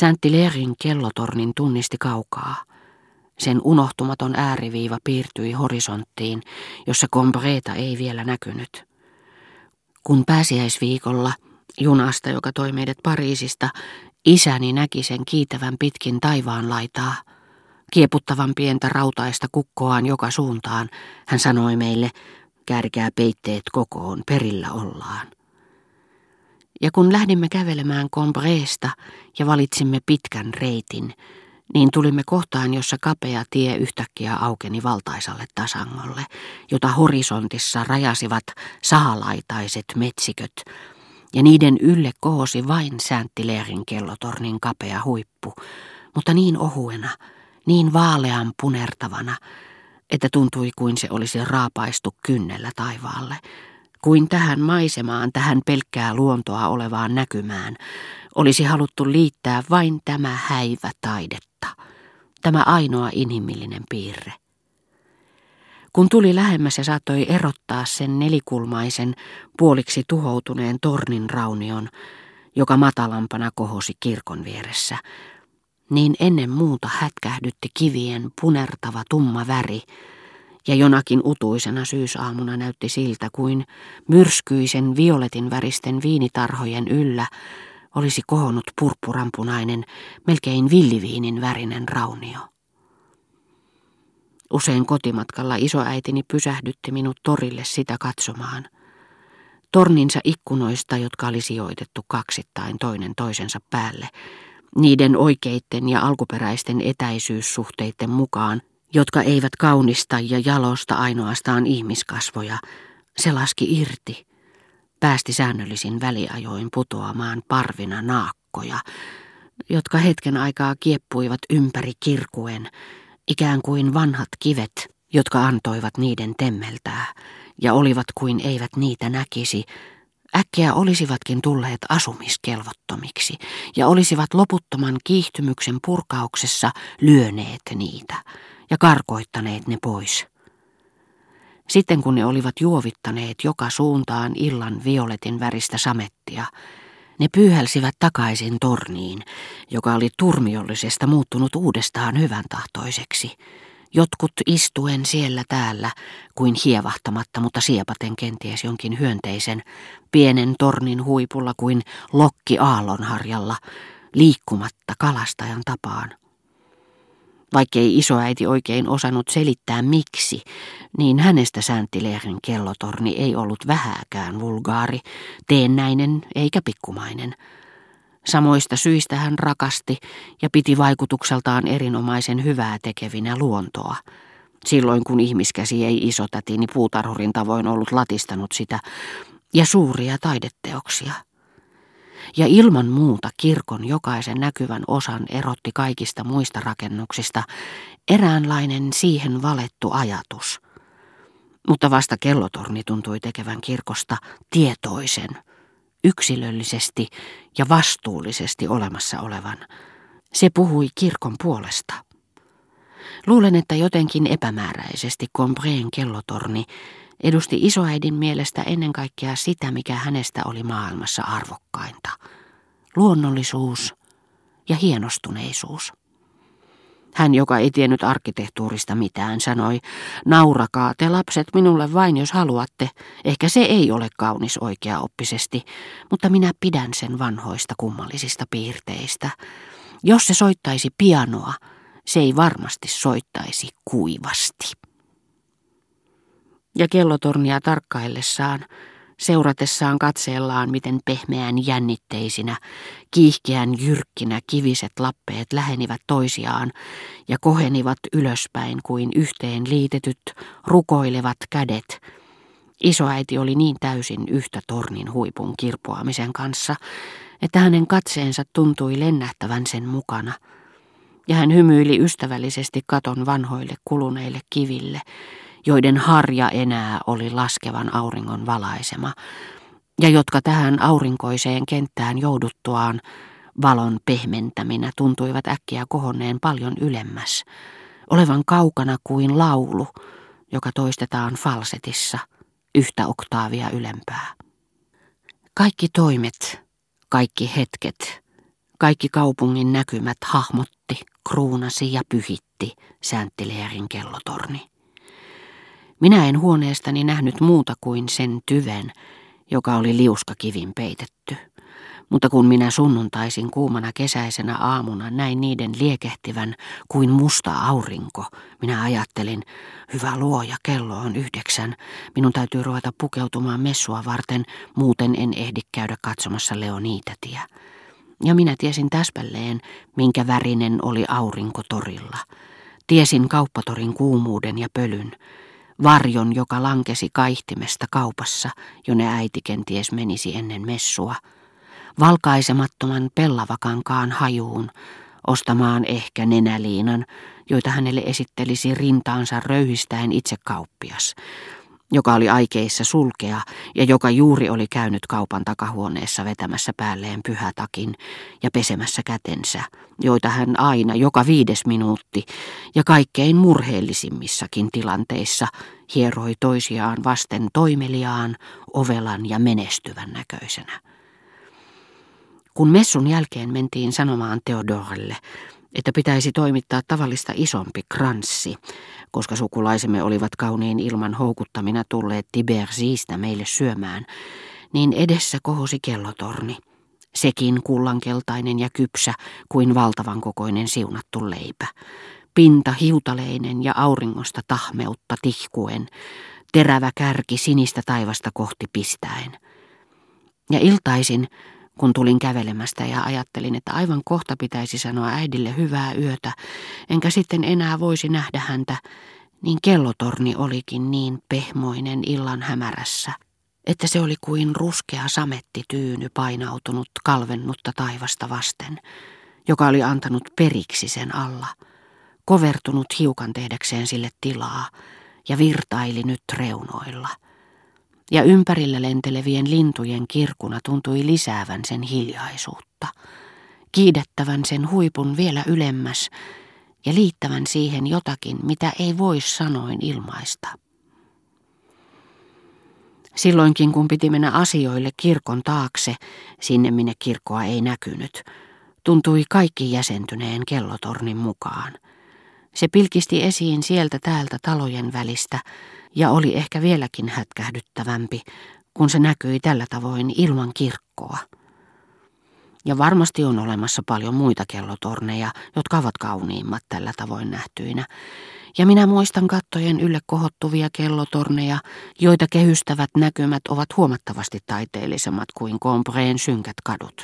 Saint-Hilairin kellotornin tunnisti kaukaa. Sen unohtumaton ääriviiva piirtyi horisonttiin, jossa Combreta ei vielä näkynyt. Kun pääsiäisviikolla junasta, joka toi meidät Pariisista, isäni näki sen kiitävän pitkin taivaan laitaa, kieputtavan pientä rautaista kukkoaan joka suuntaan, hän sanoi meille, kärkää peitteet kokoon, perillä ollaan. Ja kun lähdimme kävelemään Combreesta ja valitsimme pitkän reitin, niin tulimme kohtaan, jossa kapea tie yhtäkkiä aukeni valtaisalle tasangolle, jota horisontissa rajasivat sahalaitaiset metsiköt, ja niiden ylle kohosi vain Sänttileerin kellotornin kapea huippu, mutta niin ohuena, niin vaalean punertavana, että tuntui kuin se olisi raapaistu kynnellä taivaalle, kuin tähän maisemaan, tähän pelkkää luontoa olevaan näkymään, olisi haluttu liittää vain tämä häivä taidetta, tämä ainoa inhimillinen piirre. Kun tuli lähemmäs ja saattoi erottaa sen nelikulmaisen, puoliksi tuhoutuneen tornin raunion, joka matalampana kohosi kirkon vieressä, niin ennen muuta hätkähdytti kivien punertava tumma väri, ja jonakin utuisena syysaamuna näytti siltä kuin myrskyisen violetin väristen viinitarhojen yllä olisi kohonnut purppurampunainen, melkein villiviinin värinen raunio. Usein kotimatkalla isoäitini pysähdytti minut torille sitä katsomaan. Torninsa ikkunoista, jotka oli sijoitettu kaksittain toinen toisensa päälle, niiden oikeitten ja alkuperäisten etäisyyssuhteiden mukaan, jotka eivät kaunista ja jalosta ainoastaan ihmiskasvoja, se laski irti, päästi säännöllisin väliajoin putoamaan parvina naakkoja, jotka hetken aikaa kieppuivat ympäri kirkuen, ikään kuin vanhat kivet, jotka antoivat niiden temmeltää, ja olivat kuin eivät niitä näkisi, äkkiä olisivatkin tulleet asumiskelvottomiksi, ja olisivat loputtoman kiihtymyksen purkauksessa lyöneet niitä, ja karkoittaneet ne pois. Sitten kun ne olivat juovittaneet joka suuntaan illan violetin väristä samettia, ne pyyhälsivät takaisin torniin, joka oli turmiollisesta muuttunut uudestaan hyvän tahtoiseksi. Jotkut istuen siellä täällä, kuin hievahtamatta, mutta siepaten kenties jonkin hyönteisen, pienen tornin huipulla kuin lokki aallonharjalla, liikkumatta kalastajan tapaan. Vaikkei isoäiti oikein osannut selittää miksi, niin hänestä Sänttileerin kellotorni ei ollut vähääkään vulgaari, teennäinen eikä pikkumainen. Samoista syistä hän rakasti ja piti vaikutukseltaan erinomaisen hyvää tekevinä luontoa. Silloin kun ihmiskäsi ei isotätini puutarhurin tavoin ollut latistanut sitä, ja suuria taideteoksia – ja ilman muuta kirkon jokaisen näkyvän osan erotti kaikista muista rakennuksista eräänlainen siihen valettu ajatus. Mutta vasta kellotorni tuntui tekevän kirkosta tietoisen, yksilöllisesti ja vastuullisesti olemassa olevan. Se puhui kirkon puolesta. Luulen, että jotenkin epämääräisesti Combreen kellotorni edusti isoäidin mielestä ennen kaikkea sitä, mikä hänestä oli maailmassa arvokkainta. Luonnollisuus ja hienostuneisuus. Hän, joka ei tiennyt arkkitehtuurista mitään, sanoi, naurakaa te lapset minulle vain, jos haluatte. Ehkä se ei ole kaunis oikeaoppisesti, mutta minä pidän sen vanhoista kummallisista piirteistä. Jos se soittaisi pianoa, se ei varmasti soittaisi kuivasti ja kellotornia tarkkaillessaan, seuratessaan katseellaan, miten pehmeän jännitteisinä, kiihkeän jyrkkinä kiviset lappeet lähenivät toisiaan ja kohenivat ylöspäin kuin yhteen liitetyt, rukoilevat kädet. Isoäiti oli niin täysin yhtä tornin huipun kirpoamisen kanssa, että hänen katseensa tuntui lennähtävän sen mukana, ja hän hymyili ystävällisesti katon vanhoille kuluneille kiville, joiden harja enää oli laskevan auringon valaisema, ja jotka tähän aurinkoiseen kenttään jouduttuaan valon pehmentäminä tuntuivat äkkiä kohonneen paljon ylemmäs, olevan kaukana kuin laulu, joka toistetaan falsetissa yhtä oktaavia ylempää. Kaikki toimet, kaikki hetket, Kaikki kaupungin näkymät hahmotti, kruunasi ja pyhitti Sänttileerin kellotorni. Minä en huoneestani nähnyt muuta kuin sen tyven, joka oli liuskakivin peitetty. Mutta kun minä sunnuntaisin kuumana kesäisenä aamuna näin niiden liekehtivän kuin musta aurinko, minä ajattelin, hyvä luoja, kello on yhdeksän, minun täytyy ruveta pukeutumaan messua varten, muuten en ehdi käydä katsomassa Leoniitatia. Ja minä tiesin täspälleen, minkä värinen oli aurinko torilla. Tiesin kauppatorin kuumuuden ja pölyn, varjon, joka lankesi kaihtimesta kaupassa, jonne äiti kenties menisi ennen messua – valkaisemattoman pellavakankaan hajuun, ostamaan ehkä nenäliinan, joita hänelle esittelisi rintaansa röyhistäen itse kauppias, joka oli aikeissa sulkea ja joka juuri oli käynyt kaupan takahuoneessa vetämässä päälleen pyhätakin ja pesemässä kätensä, joita hän aina joka viides minuutti ja kaikkein murheellisimmissakin tilanteissa hieroi toisiaan vasten toimeliaan, ovelan ja menestyvän näköisenä. Kun messun jälkeen mentiin sanomaan Theodorelle, että pitäisi toimittaa tavallista isompi kranssi, koska sukulaisemme olivat kauniin ilman houkuttamina tulleet Tibersiistä meille syömään, niin edessä kohosi kellotorni. Sekin kullankeltainen ja kypsä kuin valtavan kokoinen siunattu leipä. Pinta hiutaleinen ja auringosta tahmeutta tihkuen, terävä kärki sinistä taivasta kohti pistäen. Ja iltaisin, kun tulin kävelemästä ja ajattelin, että aivan kohta pitäisi sanoa äidille hyvää yötä, enkä sitten enää voisi nähdä häntä, niin kellotorni olikin niin pehmoinen illan hämärässä, että se oli kuin ruskea samettityyny painautunut kalvennutta taivasta vasten, joka oli antanut periksi sen alla, kovertunut hiukan tehdäkseen sille tilaa ja virtaili nyt reunoilla – ja ympärillä lentelevien lintujen kirkuna tuntui lisäävän sen hiljaisuutta, kiidettävän sen huipun vielä ylemmäs ja liittävän siihen jotakin, mitä ei voi sanoin ilmaista. Silloinkin kun piti mennä asioille kirkon taakse, sinne minne kirkkoa ei näkynyt, tuntui kaikki jäsentyneen kellotornin mukaan. Se pilkisti esiin sieltä täältä talojen välistä, ja oli ehkä vieläkin hätkähdyttävämpi, kun se näkyi tällä tavoin ilman kirkkoa. Ja varmasti on olemassa paljon muita kellotorneja, jotka ovat kauniimmat tällä tavoin nähtyinä. Ja minä muistan kattojen ylle kohottuvia kellotorneja, joita kehystävät näkymät ovat huomattavasti taiteellisemmat kuin Combreen synkät kadut.